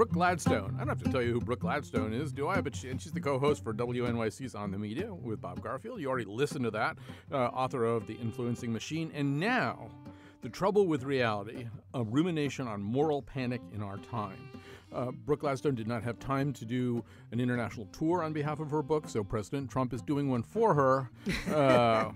Brooke Gladstone. I don't have to tell you who Brooke Gladstone is, do I? But she, and she's the co-host for WNYC's On the Media with Bob Garfield. You already listened to that. Uh, author of The Influencing Machine, and now, The Trouble with Reality: A Rumination on Moral Panic in Our Time. Uh, Brooke Gladstone did not have time to do an international tour on behalf of her book, so President Trump is doing one for her. Uh,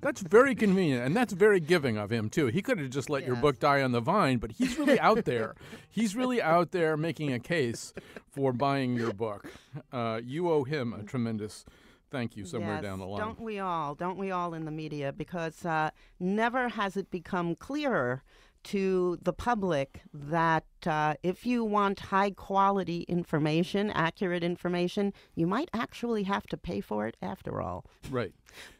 that's very convenient, and that's very giving of him, too. He could have just let yes. your book die on the vine, but he's really out there. he's really out there making a case for buying your book. Uh, you owe him a tremendous thank you somewhere yes, down the line. Don't we all? Don't we all in the media? Because uh, never has it become clearer to the public that uh, if you want high quality information, accurate information, you might actually have to pay for it after all. Right.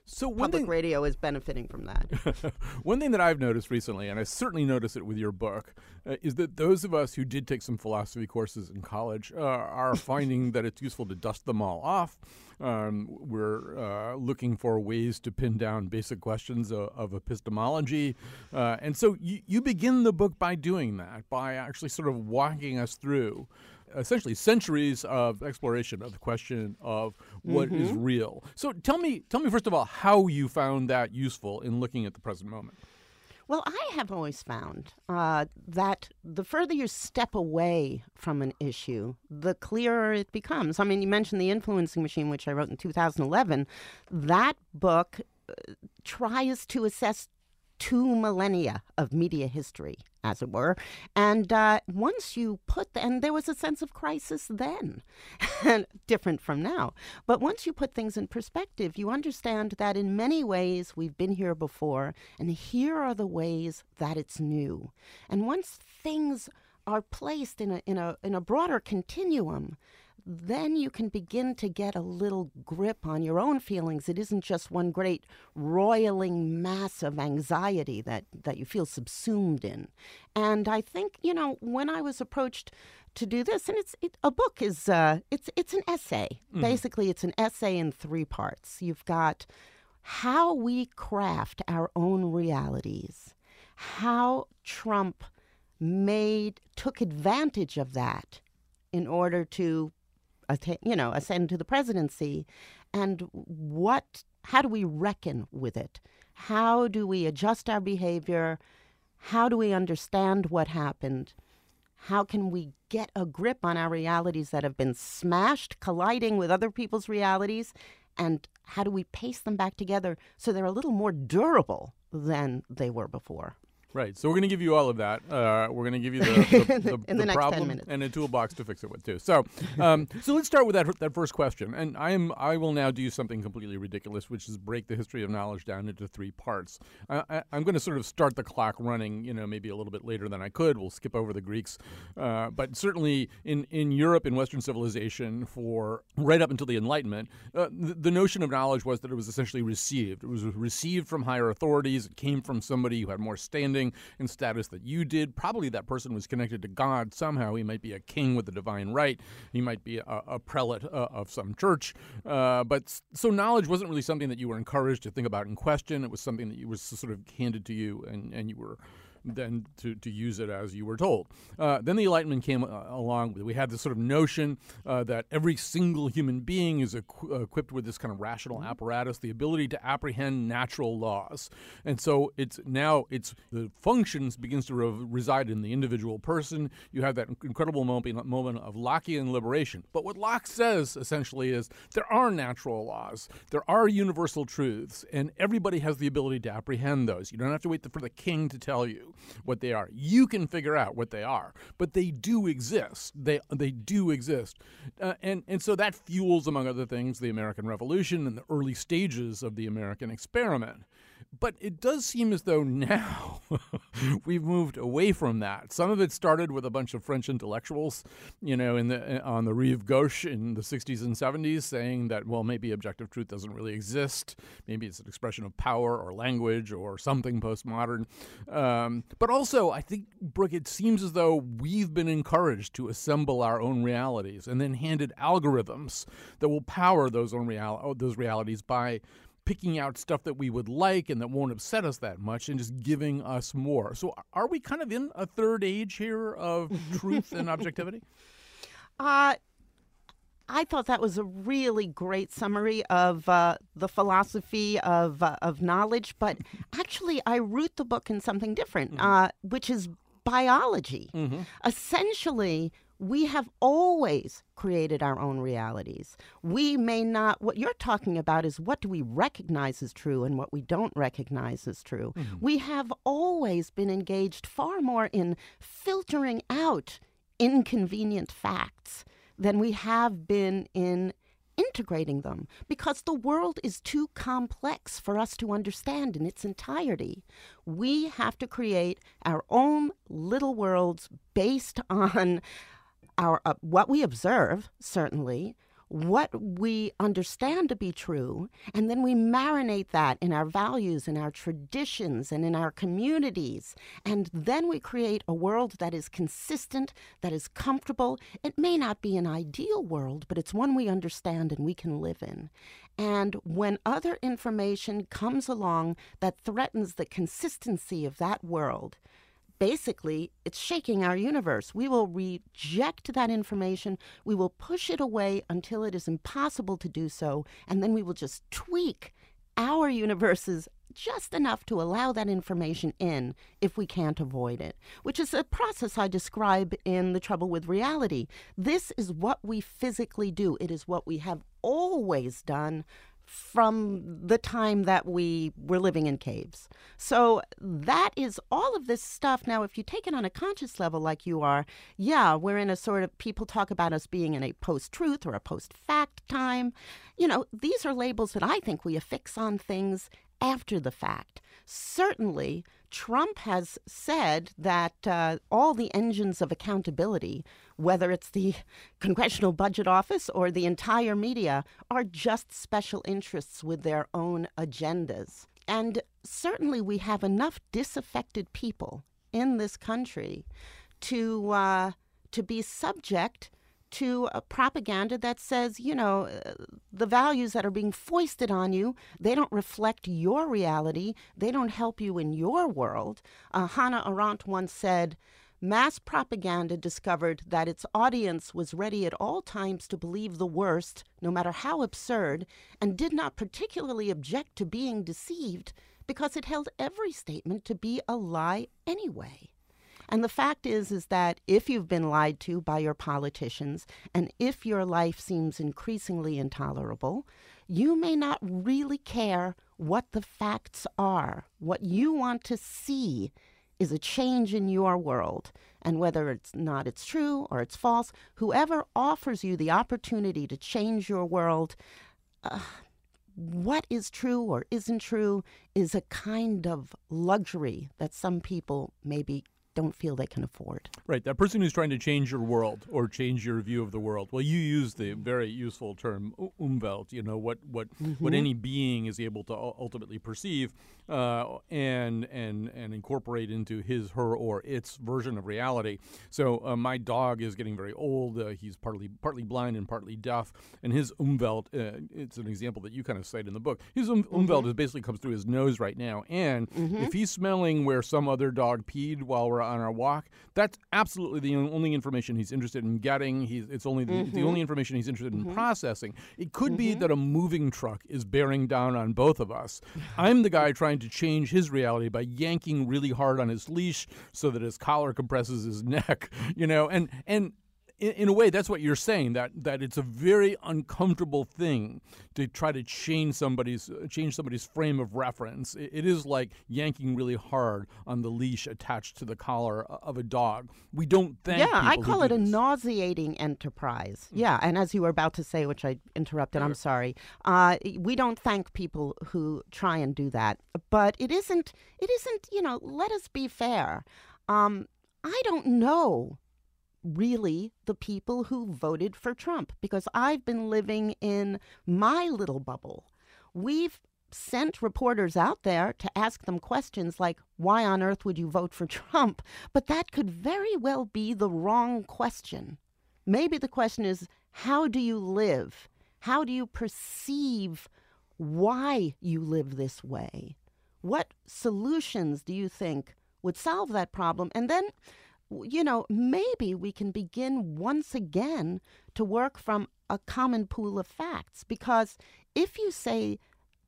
So public thing, radio is benefiting from that. one thing that I've noticed recently, and I certainly noticed it with your book, uh, is that those of us who did take some philosophy courses in college uh, are finding that it's useful to dust them all off. Um, we're uh, looking for ways to pin down basic questions of, of epistemology, uh, and so you, you begin the book by doing that, by actually sort of walking us through essentially centuries of exploration of the question of what mm-hmm. is real. So tell me, tell me first of all how you found that useful in looking at the present moment. Well, I have always found uh, that the further you step away from an issue, the clearer it becomes. I mean, you mentioned The Influencing Machine, which I wrote in 2011. That book uh, tries to assess two millennia of media history, as it were. And uh, once you put, and there was a sense of crisis then, different from now. But once you put things in perspective, you understand that in many ways we've been here before, and here are the ways that it's new. And once things are placed in a, in a, in a broader continuum, then you can begin to get a little grip on your own feelings. It isn't just one great roiling mass of anxiety that, that you feel subsumed in. And I think, you know, when I was approached to do this, and it's it, a book is uh, it's it's an essay. Mm. Basically, it's an essay in three parts. You've got how we craft our own realities, how Trump made took advantage of that in order to you know, ascend to the presidency, and what, how do we reckon with it? How do we adjust our behavior? How do we understand what happened? How can we get a grip on our realities that have been smashed, colliding with other people's realities? And how do we paste them back together so they're a little more durable than they were before? Right. So we're going to give you all of that. Uh, we're going to give you the, the, the, the, problem and a toolbox to fix it with too. So, um, so let's start with that that first question. And I am I will now do something completely ridiculous, which is break the history of knowledge down into three parts. I, am going to sort of start the clock running. You know, maybe a little bit later than I could. We'll skip over the Greeks, uh, but certainly in in Europe in Western civilization for right up until the Enlightenment, uh, the, the notion of knowledge was that it was essentially received. It was received from higher authorities. It came from somebody who had more standing in status that you did. Probably that person was connected to God somehow. He might be a king with a divine right. He might be a, a prelate uh, of some church. Uh, but so knowledge wasn't really something that you were encouraged to think about and question. It was something that was sort of handed to you, and, and you were than to, to use it as you were told. Uh, then the Enlightenment came uh, along. We had this sort of notion uh, that every single human being is equ- equipped with this kind of rational mm-hmm. apparatus, the ability to apprehend natural laws, and so it's now it's the functions begins to re- reside in the individual person. You have that incredible moment, moment of Lockean liberation. But what Locke says essentially is there are natural laws, there are universal truths, and everybody has the ability to apprehend those. You don't have to wait for the king to tell you what they are. You can figure out what they are, but they do exist. They they do exist, uh, and and so that fuels, among other things, the American Revolution and the early stages of the American experiment. But it does seem as though now we've moved away from that. Some of it started with a bunch of French intellectuals, you know, in the on the Rive Gauche in the 60s and 70s, saying that well, maybe objective truth doesn't really exist. Maybe it's an expression of power or language or something postmodern. Um, but also, I think Brooke, it seems as though we've been encouraged to assemble our own realities and then handed algorithms that will power those own real- those realities by picking out stuff that we would like and that won't upset us that much and just giving us more. So are we kind of in a third age here of truth and objectivity? Uh, I thought that was a really great summary of uh, the philosophy of uh, of knowledge, but actually, I root the book in something different, mm-hmm. uh, which is biology. Mm-hmm. Essentially, we have always created our own realities. We may not, what you're talking about is what do we recognize as true and what we don't recognize as true. Mm-hmm. We have always been engaged far more in filtering out inconvenient facts than we have been in integrating them because the world is too complex for us to understand in its entirety. We have to create our own little worlds based on our uh, what we observe certainly what we understand to be true, and then we marinate that in our values, in our traditions, and in our communities. And then we create a world that is consistent, that is comfortable. It may not be an ideal world, but it's one we understand and we can live in. And when other information comes along that threatens the consistency of that world, basically it's shaking our universe. We will reject that information, we will push it away until it is impossible to do so, and then we will just tweak our universes just enough to allow that information in if we can't avoid it, which is a process I describe in The Trouble with Reality. This is what we physically do, it is what we have always done from the time that we were living in caves. So that is all of this stuff. Now, if you take it on a conscious level like you are, yeah, we're in a sort of, people talk about us being in a post truth or a post fact time. You know, these are labels that I think we affix on things after the fact. Certainly, Trump has said that uh, all the engines of accountability, whether it's the Congressional Budget Office or the entire media, are just special interests with their own agendas. And certainly, we have enough disaffected people in this country to uh, to be subject to propaganda that says, you know, the values that are being foisted on you, they don't reflect your reality. They don't help you in your world. Uh, Hannah Arendt once said, Mass propaganda discovered that its audience was ready at all times to believe the worst, no matter how absurd, and did not particularly object to being deceived because it held every statement to be a lie anyway. And the fact is is that if you've been lied to by your politicians and if your life seems increasingly intolerable, you may not really care what the facts are. What you want to see is a change in your world. And whether it's not it's true or it's false, whoever offers you the opportunity to change your world, uh, what is true or isn't true is a kind of luxury that some people maybe don't feel they can afford. Right. That person who's trying to change your world or change your view of the world. Well, you use the very useful term umwelt, you know, what what mm-hmm. what any being is able to ultimately perceive uh, and and and incorporate into his, her, or its version of reality. So uh, my dog is getting very old. Uh, he's partly partly blind and partly deaf, and his umwelt. Uh, it's an example that you kind of cite in the book. His um, mm-hmm. umwelt is basically comes through his nose right now, and mm-hmm. if he's smelling where some other dog peed while we're on our walk, that's absolutely the only information he's interested in getting. He's it's only the, the mm-hmm. only information he's interested in mm-hmm. processing. It could be mm-hmm. that a moving truck is bearing down on both of us. I'm the guy trying to change his reality by yanking really hard on his leash so that his collar compresses his neck, you know, and and in, in, a way, that's what you're saying that that it's a very uncomfortable thing to try to change somebody's change somebody's frame of reference. It, it is like yanking really hard on the leash attached to the collar of a dog. We don't thank. Yeah, I call it a nauseating enterprise. Mm. Yeah, and as you were about to say, which I interrupted, I'm sorry. Uh, we don't thank people who try and do that, but it isn't. It isn't. You know, let us be fair. Um, I don't know really the people who voted for Trump because I've been living in my little bubble. We've sent reporters out there to ask them questions like, why on earth would you vote for Trump? But that could very well be the wrong question. Maybe the question is, how do you live? How do you perceive why you live this way? What solutions do you think would solve that problem? And then you know, maybe we can begin once again to work from a common pool of facts. Because if you say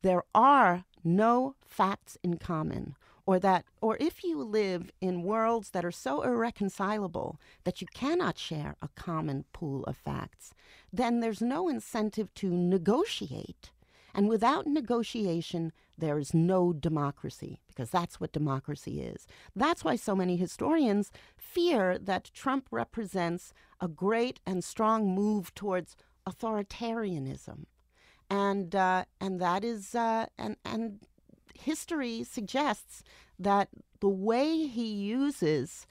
there are no facts in common, or that, or if you live in worlds that are so irreconcilable that you cannot share a common pool of facts, then there's no incentive to negotiate. And without negotiation, there is no democracy, because that's what democracy is. That's why so many historians fear that Trump represents a great and strong move towards authoritarianism. And, uh, and that is, uh, and, and history suggests that the way he uses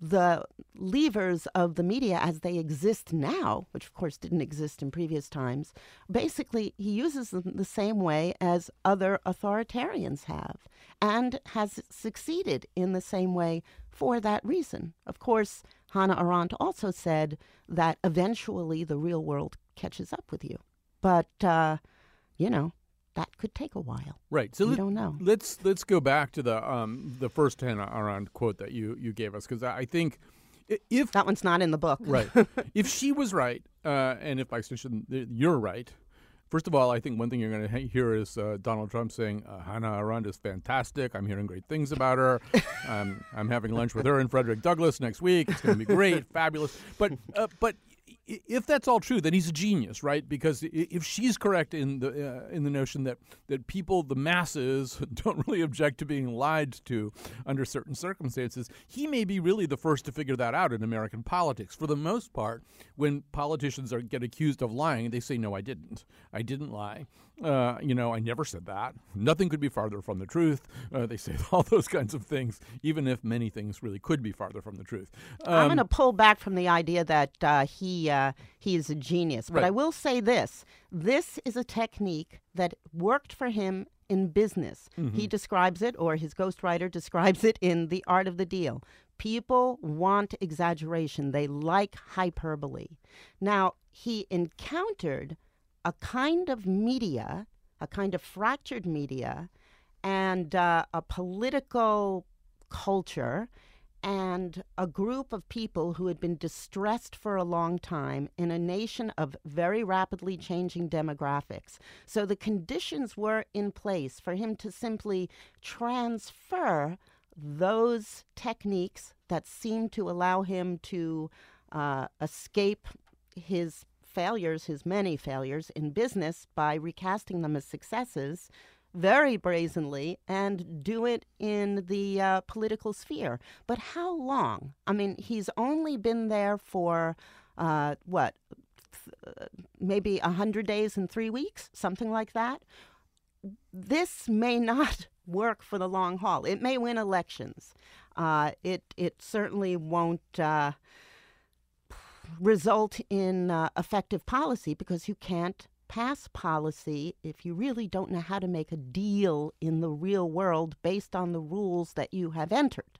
the levers of the media as they exist now, which of course didn't exist in previous times, basically he uses them the same way as other authoritarians have and has succeeded in the same way for that reason. Of course, Hannah Arendt also said that eventually the real world catches up with you. But, uh, you know, that could take a while. Right. So we let, don't know. Let's let's go back to the um, the first Hannah Arendt quote that you you gave us because I think if that one's not in the book, right? if she was right, uh, and if by extension you're right, First of all, I think one thing you're going to hear is uh, Donald Trump saying uh, Hannah Arendt is fantastic. I'm hearing great things about her. um, I'm having lunch with her and Frederick Douglass next week. It's going to be great, fabulous. But uh, but if that's all true, then he's a genius, right? Because if she's correct in the uh, in the notion that that people, the masses, don't really object to being lied to under certain circumstances, he may be really the first to figure that out in American politics. For the most part, when politicians are get accused of lying, they say, "No, I didn't. I didn't lie." Uh, you know, I never said that. Nothing could be farther from the truth. Uh, they say all those kinds of things, even if many things really could be farther from the truth. Um, I'm going to pull back from the idea that uh, he uh, he is a genius, but right. I will say this: this is a technique that worked for him in business. Mm-hmm. He describes it, or his ghostwriter describes it in The Art of the Deal. People want exaggeration. They like hyperbole. Now, he encountered a kind of media, a kind of fractured media, and uh, a political culture and a group of people who had been distressed for a long time in a nation of very rapidly changing demographics. So the conditions were in place for him to simply transfer those techniques that seemed to allow him to uh, escape his failures, his many failures in business, by recasting them as successes very brazenly and do it in the uh, political sphere. But how long? I mean, he's only been there for uh, what, th- maybe 100 days and three weeks, something like that. This may not work for the long haul. It may win elections. Uh, it, it certainly won't uh, result in uh, effective policy because you can't pass policy if you really don't know how to make a deal in the real world based on the rules that you have entered.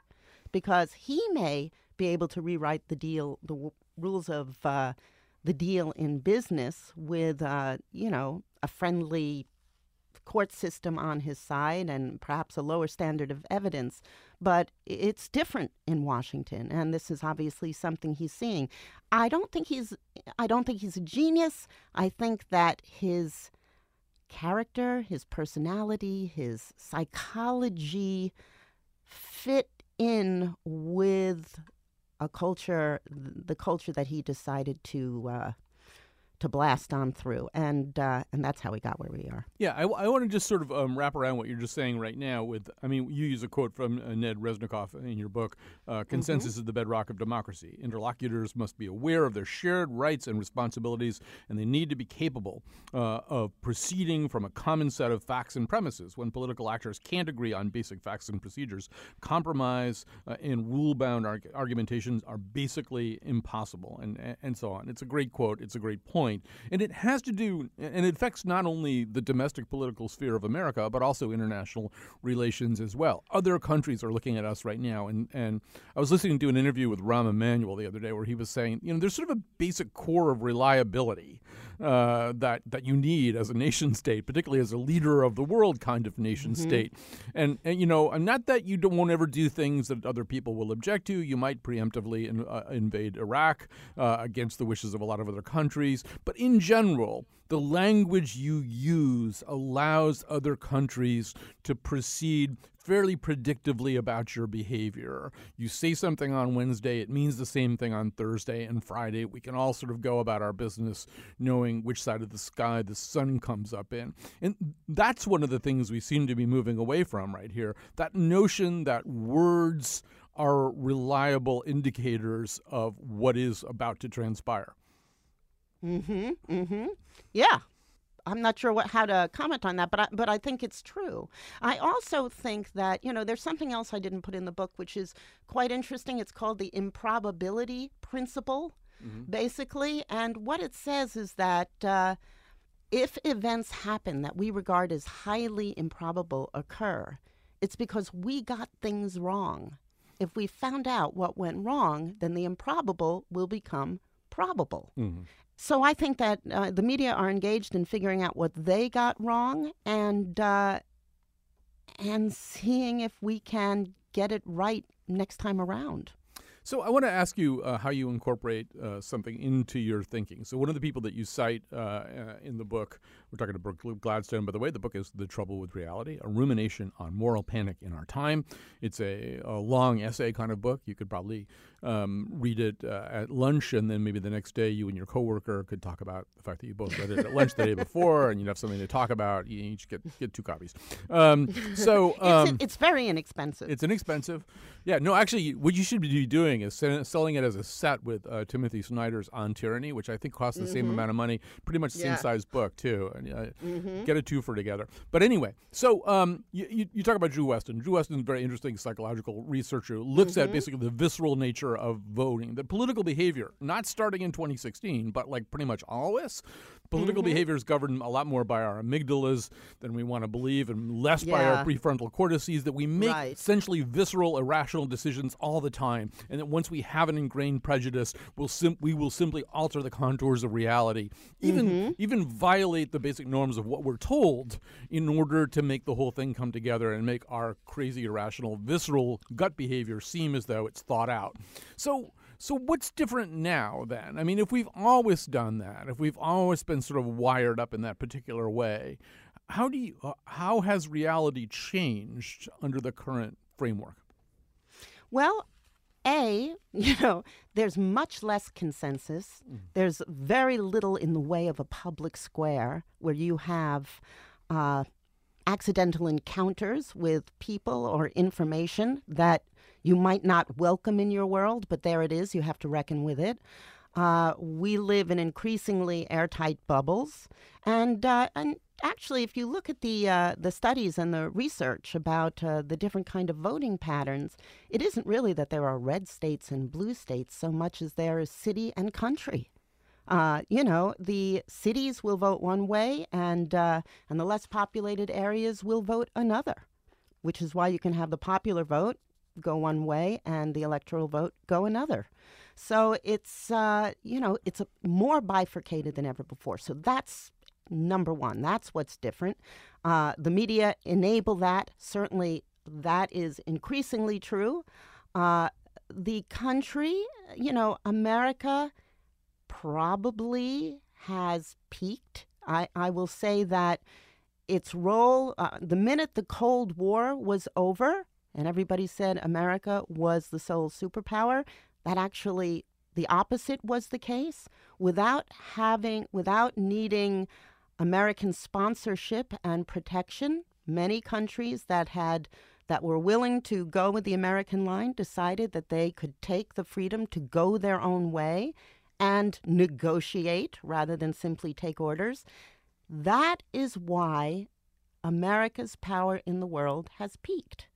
Because he may be able to rewrite the deal, the w- rules of uh, the deal in business with, uh, you know, a friendly court system on his side and perhaps a lower standard of evidence. But it's different in Washington, and this is obviously something he's seeing. I don't think he's I don't think he's a genius. I think that his character, his personality, his psychology fit in with a culture, the culture that he decided to uh, to blast on through, and uh, and that's how we got where we are. Yeah, I, I want to just sort of um, wrap around what you're just saying right now. With, I mean, you use a quote from uh, Ned Resnikoff in your book. Uh, Consensus mm-hmm. is the bedrock of democracy. Interlocutors must be aware of their shared rights and responsibilities, and they need to be capable uh, of proceeding from a common set of facts and premises. When political actors can't agree on basic facts and procedures, compromise uh, and rule-bound arg- argumentations are basically impossible, and and so on. It's a great quote. It's a great point point. And it has to do, and it affects not only the domestic political sphere of America, but also international relations as well. Other countries are looking at us right now. And, and I was listening to an interview with Rahm Emanuel the other day where he was saying, you know, there's sort of a basic core of reliability uh, that, that you need as a nation state, particularly as a leader of the world kind of nation mm-hmm. state. And, and, you know, not that you don't, won't ever do things that other people will object to. You might preemptively in, uh, invade Iraq uh, against the wishes of a lot of other countries. But in general, the language you use allows other countries to proceed fairly predictively about your behavior. You say something on Wednesday, it means the same thing on Thursday and Friday. We can all sort of go about our business knowing which side of the sky the sun comes up in. And that's one of the things we seem to be moving away from right here. That notion that words are reliable indicators of what is about to transpire. Mm-hmm. Mm-hmm. Yeah. I'm not sure what how to comment on that, but I, but I think it's true. I also think that you know there's something else I didn't put in the book, which is quite interesting. It's called the improbability principle, mm-hmm. basically, and what it says is that. Uh, if events happen that we regard as highly improbable occur, it's because we got things wrong. If we found out what went wrong, then the improbable will become probable. Mm-hmm. So I think that uh, the media are engaged in figuring out what they got wrong and uh, and seeing if we can get it right next time around. So I want to ask you uh, how you incorporate uh, something into your thinking. So one of the people that you cite uh, uh in the book, we're talking to Brooke Gladstone. By the way, the book is "The Trouble with Reality: A Rumination on Moral Panic in Our Time." It's a, a long essay kind of book. You could probably um, read it uh, at lunch, and then maybe the next day you and your coworker could talk about the fact that you both read it at lunch the day before, and you'd have something to talk about. You each get get two copies. Um, so um, it's, it's, very inexpensive. It's inexpensive. Yeah. No, actually, what you should be doing is selling it as a set with uh, Timothy Snyder's On Tyranny, which I think costs the mm-hmm. same amount of money. Pretty much yeah. same size book too. And, uh, mm-hmm. Get a two for together. But anyway, so um, you, you, you, talk about Drew Westen. Drew Westen is a very interesting psychological researcher. who Looks mm-hmm. at basically the visceral nature nature of voting, the political behavior, not starting in 2016, but like pretty much always, political mm-hmm. behavior is governed a lot more by our amygdalas than we want to believe, and less yeah. by our prefrontal cortices. That we make right. essentially visceral, irrational decisions all the time, and that once we have an ingrained prejudice, we'll sim- we will simply alter the contours of reality, even mm-hmm. even violate the basic norms of what we're told in order to make the whole thing come together and make our crazy, irrational, visceral gut behavior seem as though it's thought out. So so what's different now then? I mean, if we've always done that, if we've always been sort of wired up in that particular way, how do you uh, how has reality changed under the current framework? Well, a, you know, there's much less consensus. Mm. There's very little in the way of a public square where you have uh, accidental encounters with people or information that you might not welcome in your world, but there it is. You have to reckon with it. Uh, we live in increasingly airtight bubbles, and uh, and actually, if you look at the uh, the studies and the research about uh, the different kind of voting patterns, it isn't really that there are red states and blue states so much as there is city and country. Uh, you know, the cities will vote one way, and uh, and the less populated areas will vote another, which is why you can have the popular vote go one way and the electoral vote go another. So it's uh, you know it's more bifurcated than ever before. So that's number one. That's what's different. Uh, the media enable that. Certainly, that is increasingly true. Uh, the country, you know, America probably has peaked. I, I will say that its role, uh, the minute the Cold War was over, and everybody said America was the sole superpower, that actually the opposite was the case without having, without needing American sponsorship and protection. Many countries that had that were willing to go with the American line decided that they could take the freedom to go their own way and negotiate rather than simply take orders. That is why America's power in the world has peaked.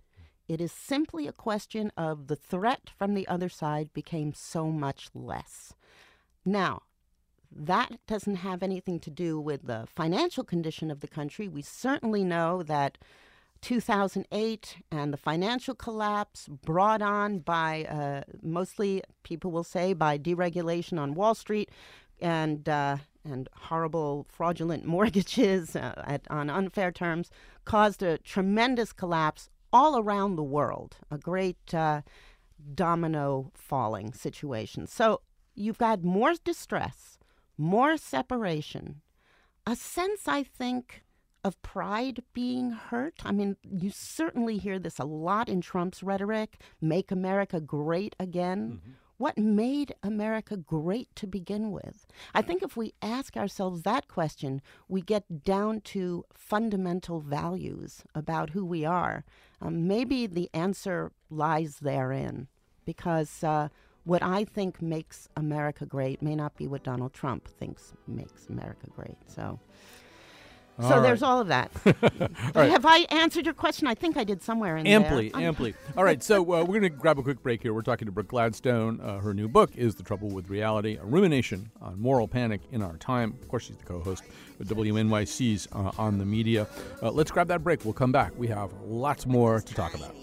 It is simply a question of the threat from the other side became so much less. Now, that doesn't have anything to do with the financial condition of the country. We certainly know that 2008 and the financial collapse brought on by uh, mostly people will say by deregulation on Wall Street and uh, and horrible fraudulent mortgages uh, at, on unfair terms caused a tremendous collapse all around the world, a great uh, domino falling situation. So you've got more distress, more separation, a sense, I think, of pride being hurt. I mean, you certainly hear this a lot in Trump's rhetoric make America great again. Mm-hmm. What made America great to begin with? I think if we ask ourselves that question, we get down to fundamental values about who we are. Um, maybe the answer lies therein, because uh, what I think makes America great may not be what Donald Trump thinks makes America great. So so all there's all of that. all Have I answered your question? I think I did somewhere in amply, there. Amply, amply. All right, so uh, we're going to grab a quick break here. We're talking to Brooke Gladstone. Uh, her new book is The Trouble with Reality, a rumination on moral panic in our time. Of course, she's the co-host of WNYC's uh, On the Media. Uh, let's grab that break. We'll come back. We have lots more to talk about.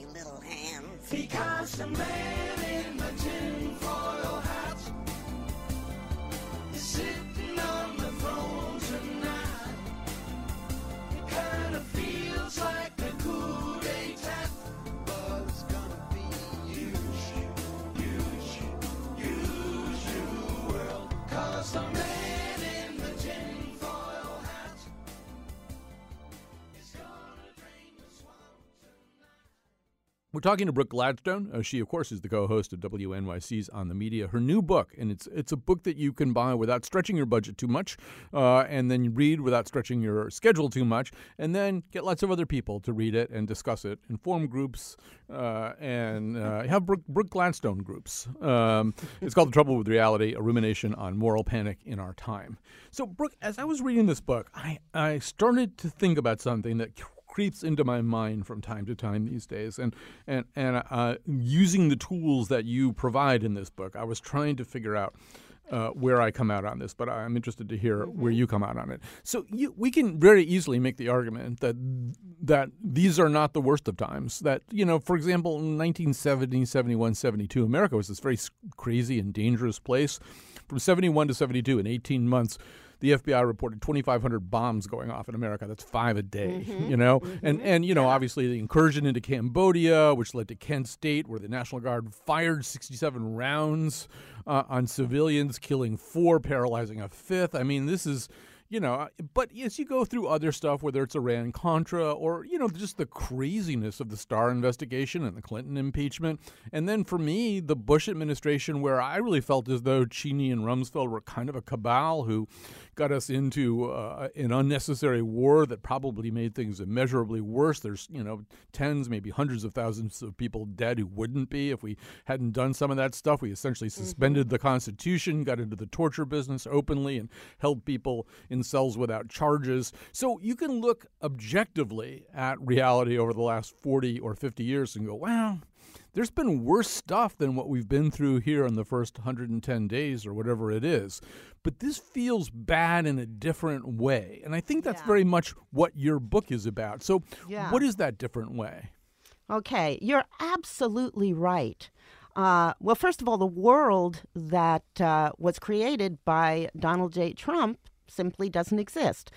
We're talking to Brooke Gladstone. Uh, she, of course, is the co-host of WNYC's On the Media. Her new book, and it's it's a book that you can buy without stretching your budget too much, uh, and then read without stretching your schedule too much, and then get lots of other people to read it and discuss it, and form groups, uh, and uh, have Brooke, Brooke, Gladstone groups. Um, it's called The Trouble with Reality: A Rumination on Moral Panic in Our Time. So, Brooke, as I was reading this book, I I started to think about something that creeps into my mind from time to time these days. And and and uh, using the tools that you provide in this book, I was trying to figure out. Uh, where I come out on this, but I'm interested to hear mm-hmm. where you come out on it. So you, we can very easily make the argument that that these are not the worst of times. That you know, for example, in 1970, 71, 72, America was this very crazy and dangerous place. From 71 to 72, in 18 months, the FBI reported 2,500 bombs going off in America. That's five a day, mm-hmm. you know? Mm-hmm. And, and, you know, yeah. obviously the incursion into Cambodia, which led to Kent State, where the National Guard fired 67 rounds uh, on civilians, killing four, paralyzing a fifth. I mean, this is you know, but as you go through other stuff, whether it's Iran Contra or, you know, just the craziness of the Starr investigation and the Clinton impeachment. And then for me, the Bush administration, where I really felt as though Cheney and Rumsfeld were kind of a cabal who got us into uh, an unnecessary war that probably made things immeasurably worse. There's, you know, tens, maybe hundreds of thousands of people dead who wouldn't be if we hadn't done some of that stuff. We essentially mm-hmm. suspended mm-hmm. the Constitution, got into the torture business openly, and held people in in cells without charges. So you can look objectively at reality over the last 40 or 50 years and go, wow, there's been worse stuff than what we've been through here in the first 110 days or whatever it is. But this feels bad in a different way. And I think that's yeah. very much what your book is about. So, yeah. what is that different way? Okay, you're absolutely right. Uh, well, first of all, the world that uh, was created by Donald J. Trump simply doesn't exist.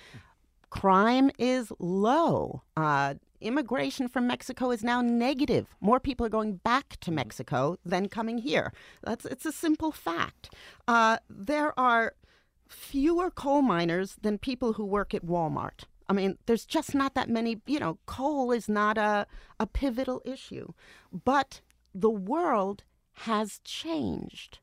Crime is low. Uh, immigration from Mexico is now negative. More people are going back to Mexico than coming here. That's it's a simple fact. Uh, there are fewer coal miners than people who work at Walmart. I mean, there's just not that many. You know, coal is not a a pivotal issue, but the world has changed.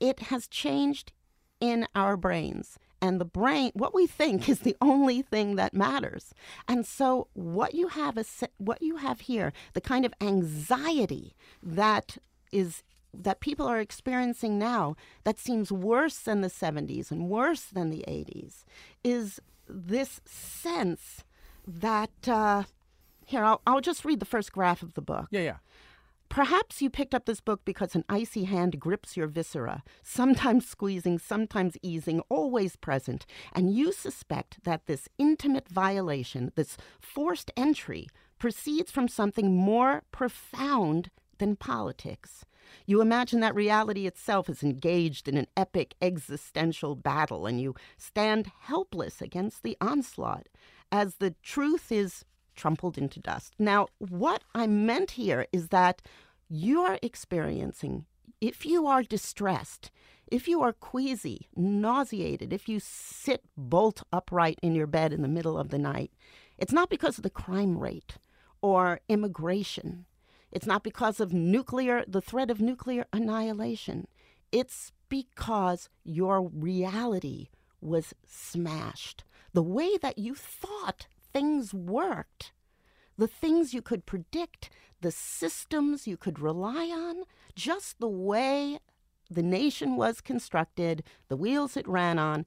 It has changed in our brains. And the brain, what we think is the only thing that matters. And so, what you have is what you have here, the kind of anxiety that is that people are experiencing now that seems worse than the 70s and worse than the 80s is this sense that uh, here I'll, I'll just read the first graph of the book Yeah, yeah. Perhaps you picked up this book because an icy hand grips your viscera, sometimes squeezing, sometimes easing, always present, and you suspect that this intimate violation, this forced entry, proceeds from something more profound than politics. You imagine that reality itself is engaged in an epic existential battle, and you stand helpless against the onslaught as the truth is trampled into dust. Now, what I meant here is that you're experiencing, if you are distressed, if you are queasy, nauseated, if you sit bolt upright in your bed in the middle of the night, it's not because of the crime rate or immigration. It's not because of nuclear, the threat of nuclear annihilation. It's because your reality was smashed. The way that you thought things worked, the things you could predict, the systems you could rely on, just the way the nation was constructed, the wheels it ran on,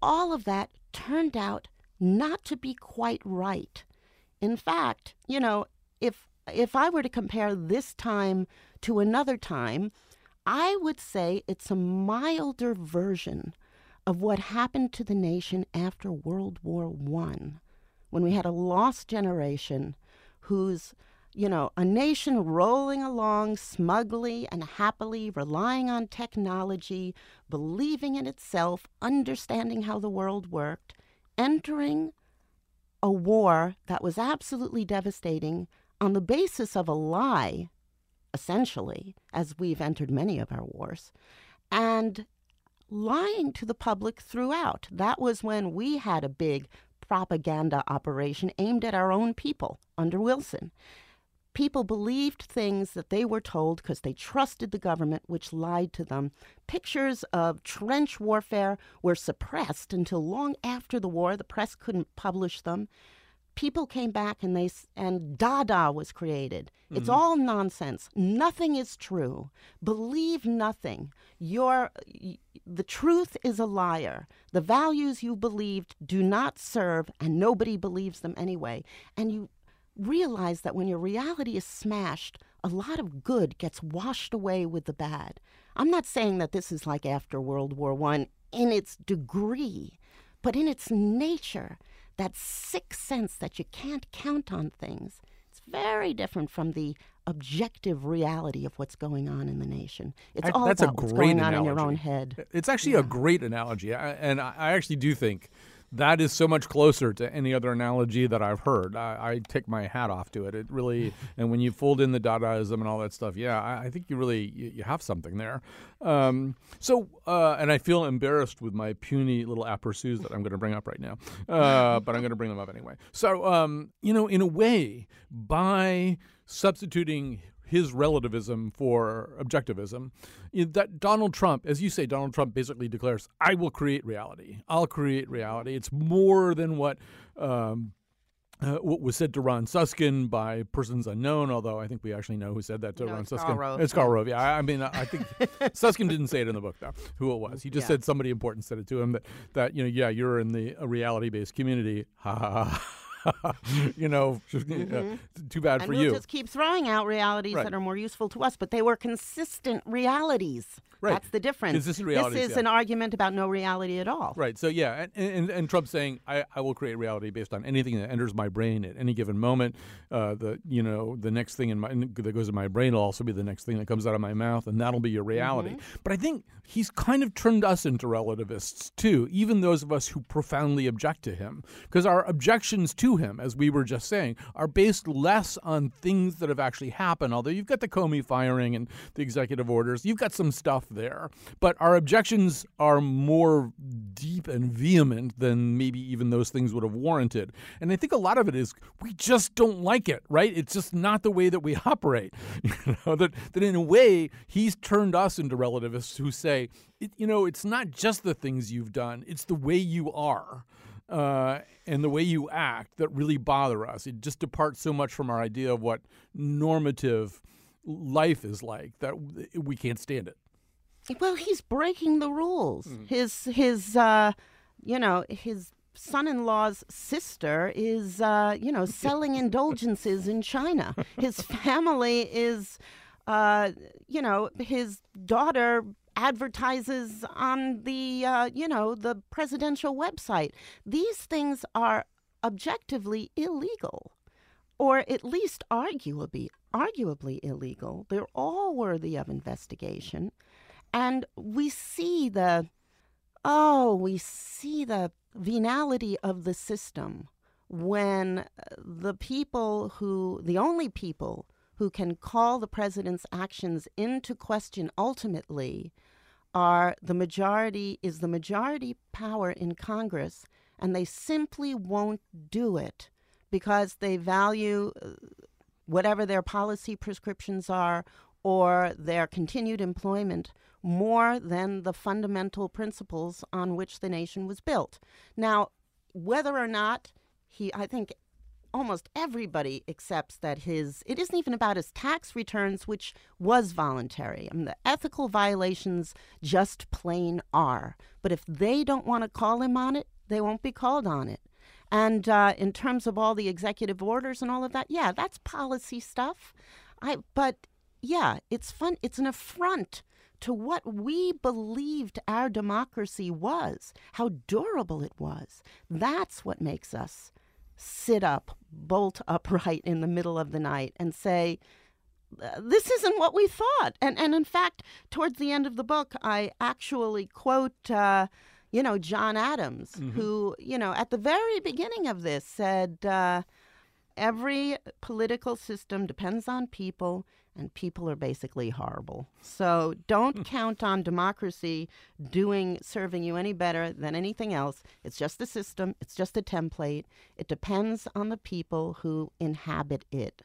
all of that turned out not to be quite right. In fact, you know, if if I were to compare this time to another time, I would say it's a milder version of what happened to the nation after World War One, when we had a lost generation whose you know, a nation rolling along smugly and happily, relying on technology, believing in itself, understanding how the world worked, entering a war that was absolutely devastating on the basis of a lie, essentially, as we've entered many of our wars, and lying to the public throughout. That was when we had a big propaganda operation aimed at our own people under Wilson people believed things that they were told because they trusted the government, which lied to them. Pictures of trench warfare were suppressed until long after the war. The press couldn't publish them. People came back and they and Dada was created. Mm-hmm. It's all nonsense. Nothing is true. Believe nothing. Your the truth is a liar. The values you believed do not serve, and nobody believes them anyway. And you realize that when your reality is smashed, a lot of good gets washed away with the bad. I'm not saying that this is like after World War I in its degree, but in its nature, that sixth sense that you can't count on things. It's very different from the objective reality of what's going on in the nation. It's I, all about what's going analogy. on in your own head. It's actually yeah. a great analogy, and I actually do think that is so much closer to any other analogy that I've heard. I, I, take my hat off to it. It really, and when you fold in the Dadaism and all that stuff, yeah, I, I think you really you, you have something there. Um, so, uh, and I feel embarrassed with my puny little aperçus that I'm going to bring up right now, uh, but I'm going to bring them up anyway. So, um, you know, in a way, by substituting his relativism for objectivism. That Donald Trump, as you say, Donald Trump basically declares, "I will create reality. I'll create reality." It's more than what. Um, uh, what was said to Ron Suskind by persons unknown, although I think we actually know who said that to no, Ron it's. Karl Rove. It's Karl Rove. Yeah, I, I mean, I think Suskind didn't say it in the book though. Who it was? He just yeah. said somebody important said it to him that that you know, yeah, you're in the reality based community. Ha ha ha. you know, mm-hmm. uh, too bad and for we'll you. just keep throwing out realities right. that are more useful to us, but they were consistent realities. Right. That's the difference. Consistent realities, this is yeah. an argument about no reality at all. Right. So yeah, and, and, and Trump saying I, I will create reality based on anything that enters my brain at any given moment. Uh, the you know the next thing in my that goes in my brain will also be the next thing that comes out of my mouth, and that'll be your reality. Mm-hmm. But I think he's kind of turned us into relativists too, even those of us who profoundly object to him, because our objections to him, as we were just saying, are based less on things that have actually happened. Although you've got the Comey firing and the executive orders, you've got some stuff there. But our objections are more deep and vehement than maybe even those things would have warranted. And I think a lot of it is we just don't like it, right? It's just not the way that we operate. You know, that, that in a way, he's turned us into relativists who say, it, you know, it's not just the things you've done, it's the way you are. Uh, and the way you act that really bother us. It just departs so much from our idea of what normative life is like that we can't stand it. Well, he's breaking the rules. Mm. His his uh, you know his son-in-law's sister is uh, you know selling indulgences in China. His family is uh, you know his daughter advertises on the uh, you know the presidential website. These things are objectively illegal, or at least arguably arguably illegal. They're all worthy of investigation, and we see the oh we see the venality of the system when uh, the people who the only people who can call the president's actions into question ultimately are the majority is the majority power in Congress and they simply won't do it because they value uh, whatever their policy prescriptions are or their continued employment more than the fundamental principles on which the nation was built. Now, whether or not he, I think almost everybody accepts that his it isn't even about his tax returns which was voluntary. I mean the ethical violations just plain are. But if they don't want to call him on it they won't be called on it. And uh, in terms of all the executive orders and all of that yeah that's policy stuff. I but yeah it's fun it's an affront to what we believed our democracy was, how durable it was. That's what makes us sit up, bolt upright in the middle of the night and say, this isn't what we thought. And, and in fact, towards the end of the book, I actually quote, uh, you know, John Adams, mm-hmm. who, you know, at the very beginning of this said, uh, every political system depends on people and people are basically horrible. So don't hmm. count on democracy doing serving you any better than anything else. It's just a system, it's just a template. It depends on the people who inhabit it.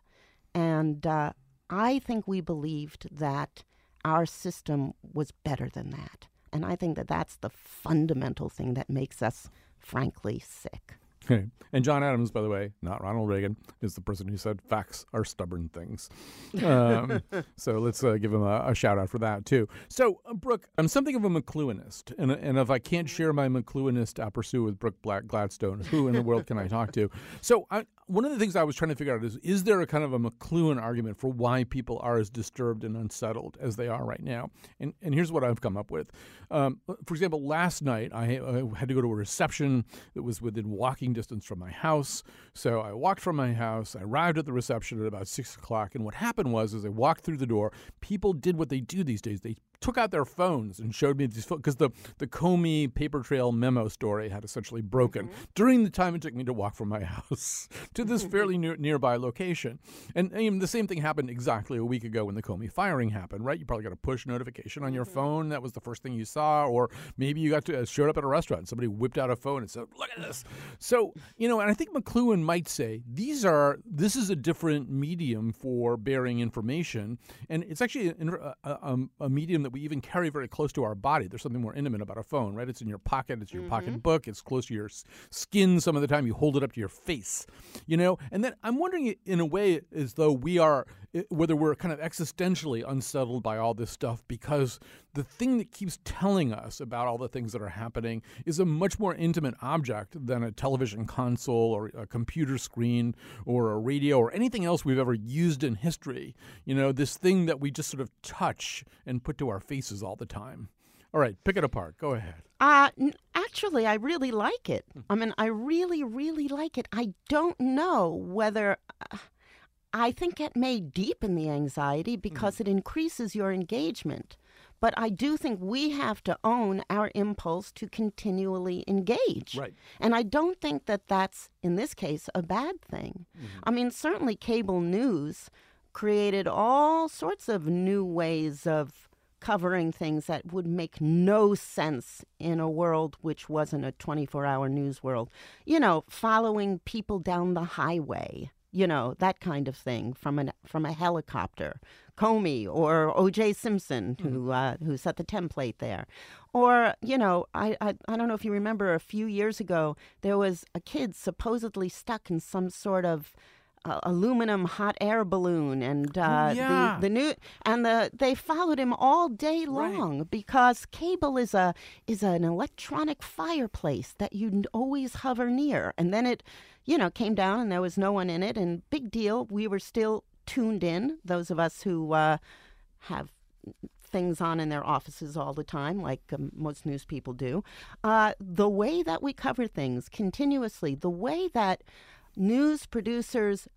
And uh, I think we believed that our system was better than that. And I think that that's the fundamental thing that makes us frankly sick. Okay. And John Adams, by the way, not Ronald Reagan, is the person who said facts are stubborn things. Um, so let's uh, give him a, a, shout out for that, too. So, uh, Brooke, I'm something of a McLuhanist. And, and if I can't share my McLuhanist pursuit with Brooke Black Gladstone, who in the world can I talk to? So, I, one of the things I was trying to figure out is is there a kind of a McLuhan argument for why people are as disturbed and unsettled as they are right now? And and here's what I've come up with. Um, for example, last night I, I, had to go to a reception that was within walking distance from my house. So I walked from my house. I arrived at the reception at about six o'clock. And what happened was, as I walked through the door, people did what they do these days. They took out their phones and showed me these photos because the, the Comey paper trail memo story had essentially broken mm-hmm. during the time it took me to walk from my house to this fairly near, nearby location. And, and, the same thing happened exactly a week ago when the Comey firing happened, right? You probably got a push notification on your mm-hmm. phone. That was the first thing you saw. Or maybe you got to uh, showed up at a restaurant and somebody whipped out a phone and said, look at this. So, you know, and I think McLuhan might say these are, this is a different medium for bearing information. And it's actually a, a, um, a medium that we even carry very close to our body. There's something more intimate about a phone, right? It's in your pocket, it's your mm-hmm. pocketbook, it's close to your skin some of the time. You hold it up to your face, you know? And then I'm wondering, in a way, as though we are, whether we're kind of existentially unsettled by all this stuff because the thing that keeps telling us about all the things that are happening is a much more intimate object than a television console or a computer screen or a radio or anything else we've ever used in history. You know, this thing that we just sort of touch and put to our faces all the time. All right, pick it apart. Go ahead. Uh, actually, I really like it. Hmm. I mean, I really, really like it. I don't know whether. Uh, I think it may deepen the anxiety because mm. it increases your engagement. But I do think we have to own our impulse to continually engage. Right. And I don't think that that's, in this case, a bad thing. Mm-hmm. I mean, certainly cable news created all sorts of new ways of covering things that would make no sense in a world which wasn't a 24 hour news world. You know, following people down the highway, you know, that kind of thing from, an, from a helicopter. Comey or O.J. Simpson, who uh, who set the template there, or you know, I, I I don't know if you remember a few years ago there was a kid supposedly stuck in some sort of uh, aluminum hot air balloon and uh, yeah. the the new and the they followed him all day long because cable is a is an electronic fireplace that you always hover near and then it you know came down and there was no one in it and big deal we were still tuned in those of us who uh, have things on in their offices all the time, like um, most news people do. Uh, the way that we cover things continuously, the way that news producers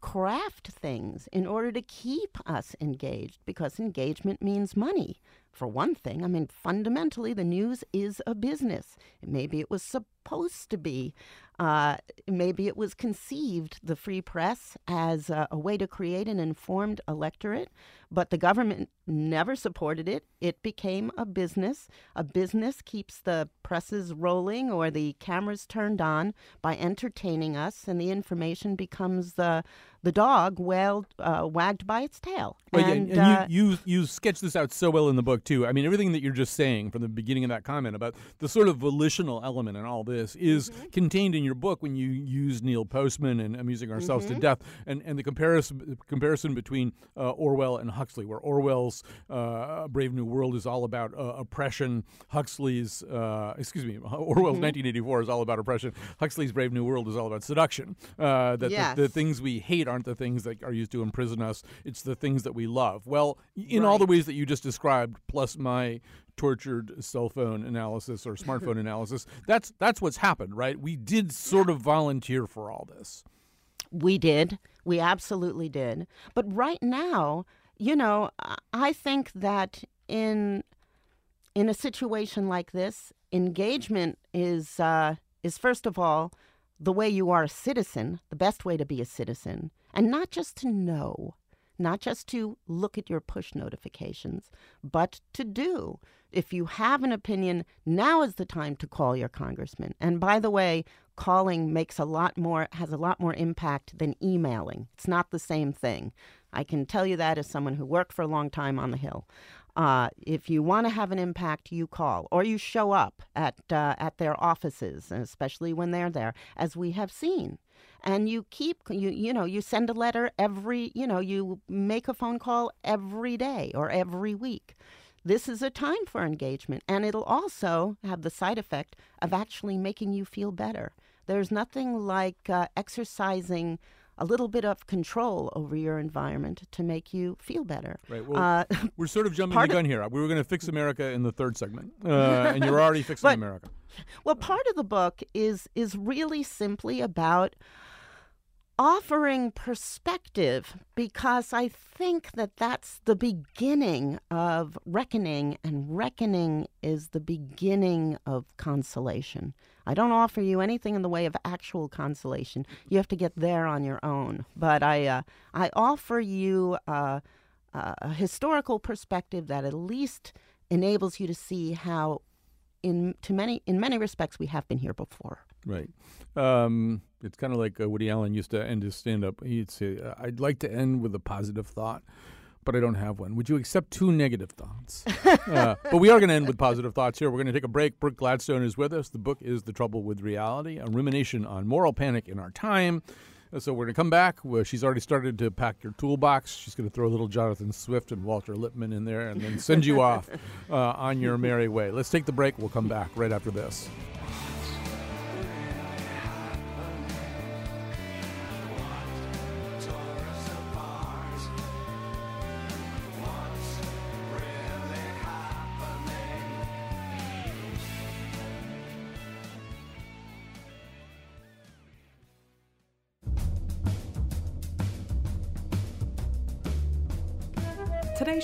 craft things in order to keep us engaged, because engagement means money. For one thing, I mean, fundamentally, the news is a business. Maybe it was supposed to be. Uh, maybe it was conceived, the free press, as a, a way to create an informed electorate, but the government never supported it. It became a business. A business keeps the presses rolling or the cameras turned on by entertaining us, and the information becomes the the dog wailed, uh, wagged by its tail. Right, yeah, and and uh, you, you you sketch this out so well in the book too. I mean, everything that you're just saying from the beginning of that comment about the sort of volitional element in all this is Mm-hmm. contained in your book when you use Neil Postman and Amusing Ourselves Mm-hmm. to Death, and and the comparison comparison between uh, Orwell and Huxley, where Orwell's uh, Brave New World is all about uh, oppression, Huxley's uh, excuse me, Orwell's Mm-hmm. 1984 is all about oppression, Huxley's Brave New World is all about seduction. Uh, that Yes. the, the things we hate aren't the things that are used to imprison us; it's the things that we love. Well, in all the ways that you just described, plus my tortured cell phone analysis or smartphone analysis, that's that's what's happened, right? We did sort of volunteer for all this. We did. We absolutely did. But right now, you know, I- I think that in in a situation like this, engagement is uh, is first of all the way you are a citizen, the best way to be a citizen, and not just to know, not just to look at your push notifications, but to do. If you have an opinion, now is the time to call your congressman. And by the way, calling makes a lot more has a lot more impact than emailing. It's not the same thing. I can tell you that as someone who worked for a long time on the Hill. Uh, if you want to have an impact, you call or you show up at uh, at their offices, especially when they're there, as we have seen. And you keep you you know you send a letter every you know you make a phone call every day or every week. This is a time for engagement, and it'll also have the side effect of actually making you feel better. There's nothing like uh, exercising a little bit of control over your environment to make you feel better. Right. Well, Uh, we're sort of jumping the gun here. We were going to fix America in the third segment, uh, and you're already fixing America. Well, part of the book is is really simply about offering perspective because I think that that's the beginning of reckoning, and reckoning is the beginning of consolation. I don't offer you anything in the way of actual consolation. You have to get there on your own. But I, uh, I offer you uh, uh, a historical perspective that at least enables you to see how, in to many in many respects, we have been here before. Right. Um, it's kind of like uh, Woody Allen used to end his stand up. He'd say, I'd like to end with a positive thought, but I don't have one. Would you accept two negative thoughts? uh, but we are going to end with positive thoughts here. We're going to take a break. Brooke Gladstone is with us. The book is The Trouble with Reality, a rumination on moral panic in our time. So we're going to come back. She's already started to pack your toolbox. She's going to throw a little Jonathan Swift and Walter Lippmann in there and then send you off uh, on your merry way. Let's take the break. We'll come back right after this.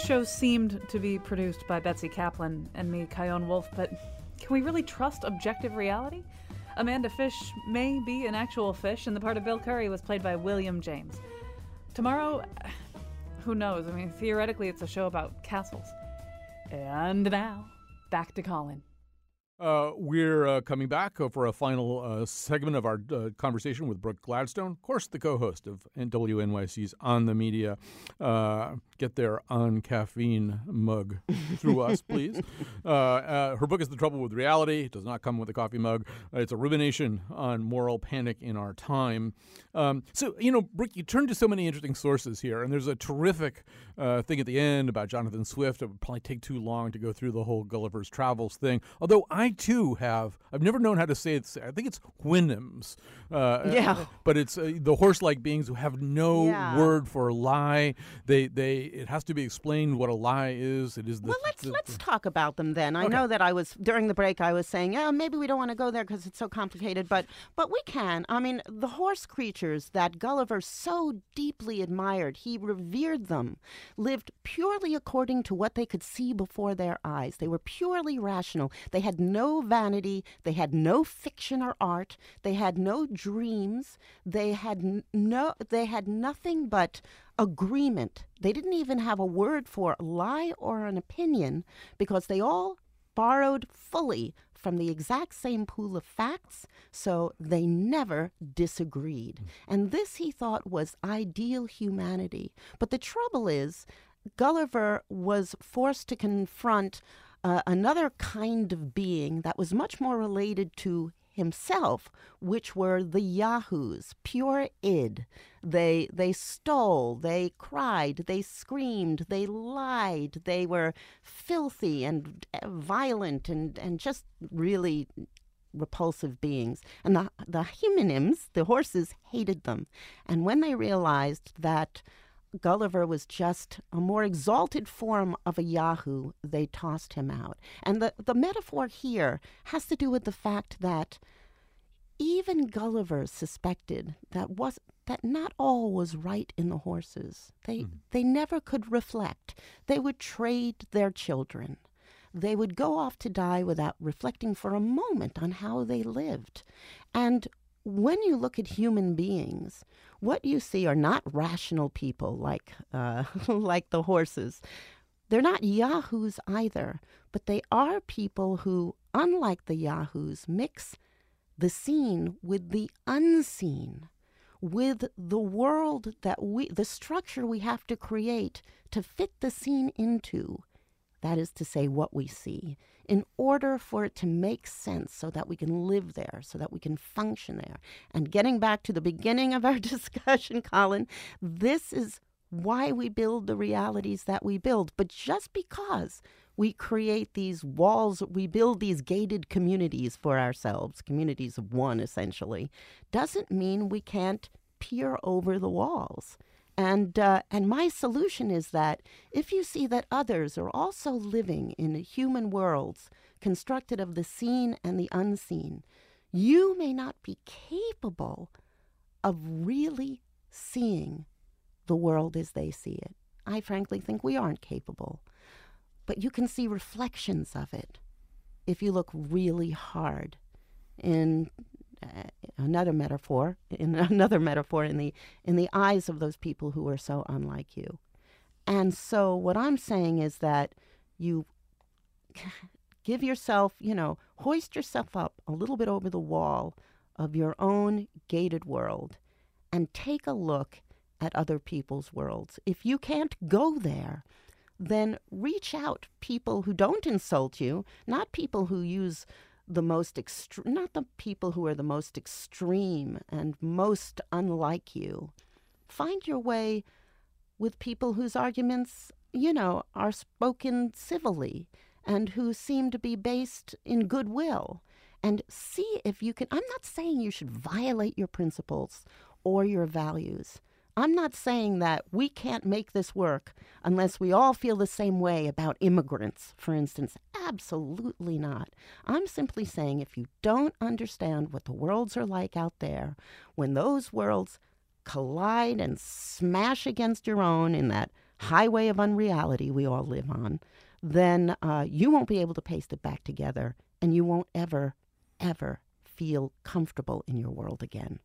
Show seemed to be produced by Betsy Kaplan and me, Chion Wolf, but can we really trust objective reality? Amanda Fish may be an actual fish, and the part of Bill Curry was played by William James. Tomorrow, who knows? I mean, theoretically, it's a show about castles. And now, back to Colin. Uh, we're uh, coming back uh, for a final uh, segment of our uh, conversation with Brooke Gladstone, of course, the co-host of WNYC's On the Media. Uh, get their on caffeine mug through us, please. her book is The Trouble with Reality. It does not come with a coffee mug. it's a rumination on moral panic in our time. Um, so, you know, Brooke, you turn to so many interesting sources here, and there's a terrific thing at the end about Jonathan Swift. It would probably take too long to go through the whole Gulliver's Travels thing, although I too have. I've never known how to say it. I think it's Houyhnhnms. Uh, yeah. But it's uh, the horse-like beings who have no yeah. word for a lie. They they it has to be explained what a lie is. It is. The, well, let's the, let's talk about them then. I okay. know that I was during the break. I was saying, yeah, maybe we don't want to go there because it's so complicated, but but we can. I mean, the horse creatures that Gulliver so deeply admired, he revered them, lived purely according to what they could see before their eyes. They were purely rational. They had no vanity, they had no fiction or art, they had no dreams, they had no they had nothing but agreement. They didn't even have a word for lie or an opinion because they all borrowed fully from the exact same pool of facts, so they never disagreed. Mm. And this he thought was ideal humanity. But the trouble is, Gulliver was forced to confront uh, another kind of being that was much more related to himself, which were the Yahoos, pure id. They they stole, they cried, they screamed, they lied, they were filthy and uh, violent and, and just really repulsive beings. And the the Houyhnhnms, the horses, hated them. And when they realized that Gulliver was just a more exalted form of a Yahoo, they tossed him out. And the, the metaphor here has to do with the fact that even Gulliver suspected that was that not all was right in the horses. They mm. they never could reflect. They would trade their children. They would go off to die without reflecting for a moment on how they lived. And when you look at human beings, what you see are not rational people like uh, like the horses. They're not yahoos either, but they are people who, unlike the yahoos, mix the seen with the unseen, with the world that we, the structure we have to create to fit the scene into. That is to say, what we see in order for it to make sense so that we can live there, so that we can function there. And getting back to the beginning of our discussion, Colin, this is why we build the realities that we build. But just because we create these walls, we build these gated communities for ourselves, communities of one essentially, doesn't mean we can't peer over the walls. And, uh, and my solution is that if you see that others are also living in human worlds constructed of the seen and the unseen, you may not be capable of really seeing the world as they see it. I frankly think we aren't capable. But you can see reflections of it if you look really hard in Uh, another metaphor in another metaphor in the in the eyes of those people who are so unlike you. And so what i'm saying is that you give yourself you know hoist yourself up a little bit over the wall of your own gated world and take a look at other people's worlds. If you can't go there then reach out people who don't insult you not people who use the most extreme, not the people who are the most extreme and most unlike you. Find your way with people whose arguments, you know, are spoken civilly and who seem to be based in goodwill. And see if you can. I'm not saying you should violate your principles or your values. I'm not saying that we can't make this work unless we all feel the same way about immigrants, for instance. Absolutely not. I'm simply saying if you don't understand what the worlds are like out there, when those worlds collide and smash against your own in that highway of unreality we all live on, then uh, you won't be able to paste it back together and you won't ever, ever feel comfortable in your world again.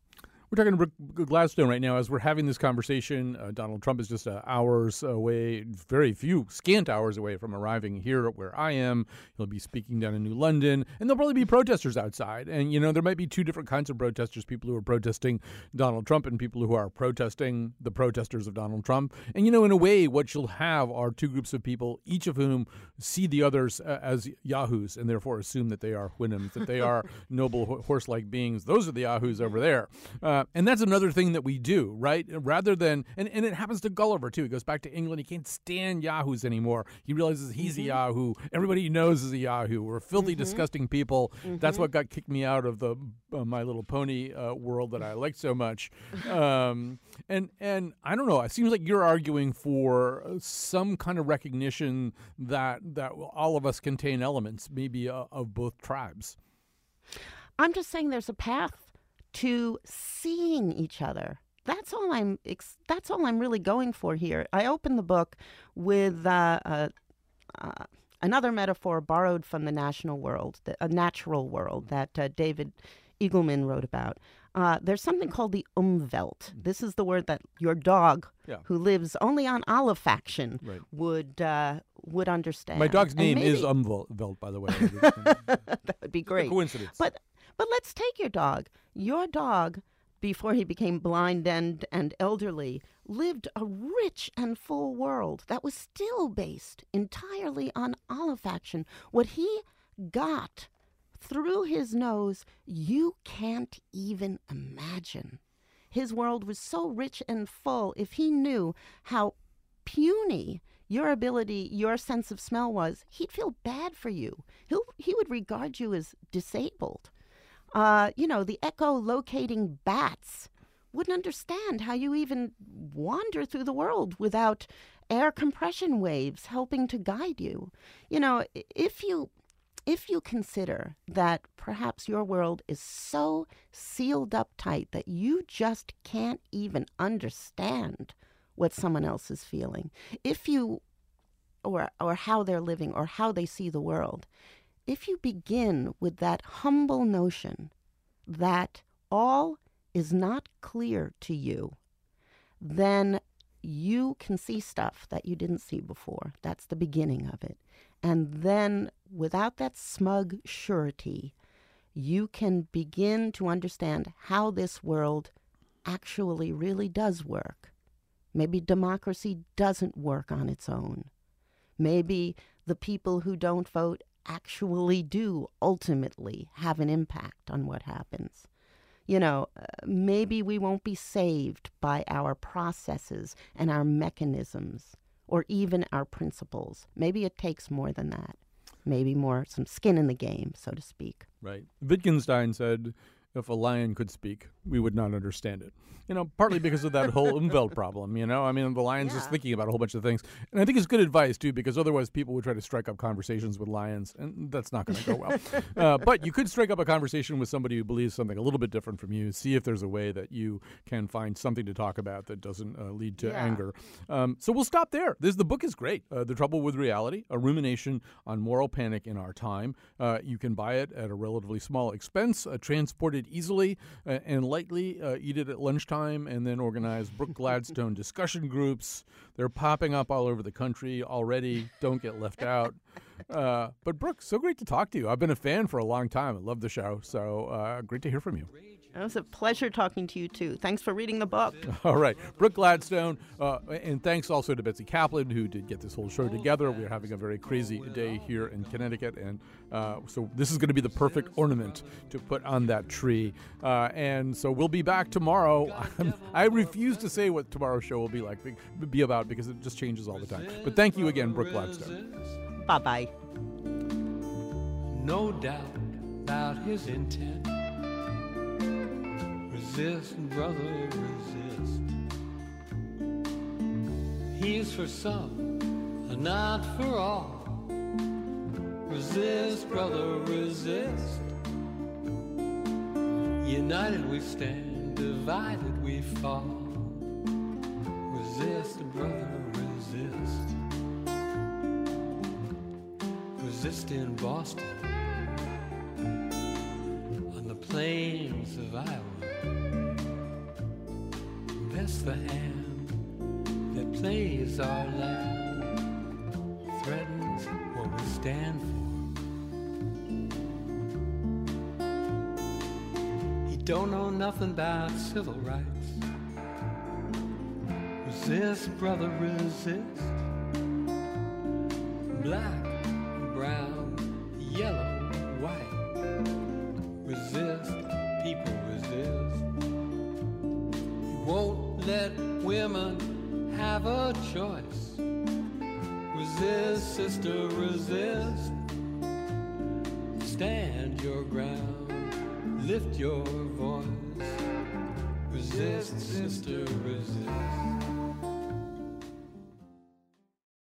We're talking to Gladstone right now as we're having this conversation. Uh, Donald Trump is just uh, hours away, very few, scant hours away from arriving here where I am. He'll be speaking down in New London, and there'll probably be protesters outside. And, you know, there might be two different kinds of protesters people who are protesting Donald Trump and people who are protesting the protesters of Donald Trump. And, you know, in a way, what you'll have are two groups of people, each of whom see the others uh, as yahoos and therefore assume that they are Houyhnhnms, that they are noble horse like beings. Those are the yahoos over there. Uh, and that's another thing that we do, right? Rather than, and, and it happens to Gulliver too. He goes back to England. He can't stand Yahoos anymore. He realizes he's mm-hmm. a Yahoo. Everybody he knows is a Yahoo. We're filthy, mm-hmm. disgusting people. Mm-hmm. That's what got kicked me out of the uh, My Little Pony uh, world that I liked so much. Um, and and I don't know. It seems like you're arguing for some kind of recognition that that all of us contain elements, maybe uh, of both tribes. I'm just saying there's a path to seeing each other. That's all I'm. That's all I'm really going for here. I open the book with uh, uh, uh, another metaphor borrowed from the national world, the, a natural world that uh, David Eagleman wrote about. Uh, there's something called the umwelt. This is the word that your dog, yeah. who lives only on olfaction, right. would uh, would understand. My dog's name maybe, is umwelt, by the way. that would be great. coincidence. But but let's take your dog. Your dog, before he became blind and, and elderly, lived a rich and full world that was still based entirely on olfaction. What he got through his nose, you can't even imagine. His world was so rich and full. If he knew how puny your ability, your sense of smell was, he'd feel bad for you. He'll, he would regard you as disabled. Uh, you know, the echolocating bats wouldn't understand how you even wander through the world without air compression waves helping to guide you. You know, if you if you consider that perhaps your world is so sealed up tight that you just can't even understand what someone else is feeling, if you or or how they're living or how they see the world, if you begin with that humble notion that all is not clear to you, then you can see stuff that you didn't see before. That's the beginning of it. And then, without that smug surety, you can begin to understand how this world actually really does work. Maybe democracy doesn't work on its own. Maybe the people who don't vote actually do ultimately have an impact on what happens. You know, uh, maybe we won't be saved by our processes and our mechanisms or even our principles. Maybe it takes more than that. Maybe more some skin in the game, so to speak. Right. Wittgenstein said, if a lion could speak, we would not understand it you know, partly because of that whole Umwelt problem. You know, I mean, the lion's yeah. just thinking about a whole bunch of things, and I think it's good advice too, because otherwise people would try to strike up conversations with lions, and that's not going to go well. uh, but you could strike up a conversation with somebody who believes something a little bit different from you. See if there's a way that you can find something to talk about that doesn't uh, lead to yeah. anger. Um, so we'll stop there. This the book is great. Uh, the Trouble with Reality: A Rumination on Moral Panic in Our Time. Uh, you can buy it at a relatively small expense, uh, easily uh, and lightly. eat it at lunchtime, and then organize Brooke Gladstone discussion groups. They're popping up all over the country already. Don't get left out. Uh, but Brooke, so great to talk to you. I've been a fan for a long time. I love the show. So uh, great to hear from you. It was a pleasure talking to you too. Thanks for reading the book. All right, Brooke Gladstone, uh, and thanks also to Betsy Kaplan who did get this whole show together. We're having a very crazy day here in Connecticut, and uh, so this is going to be the perfect ornament to put on that tree. Uh, and so we'll be back tomorrow. I refuse to say what tomorrow's show will be like, be about because it just changes all the time. But thank you again, Brooke Gladstone. Bye bye. No doubt about his intent resist, brother, resist. He's for some, and not for all. Resist, brother, resist. United we stand, divided we fall. Resist, brother, resist. resist. In Boston, on the plains of Iowa. Best the hand that plays our land, threatens what we stand for. Don't know nothing about civil rights. Resist, brother, resist. Black,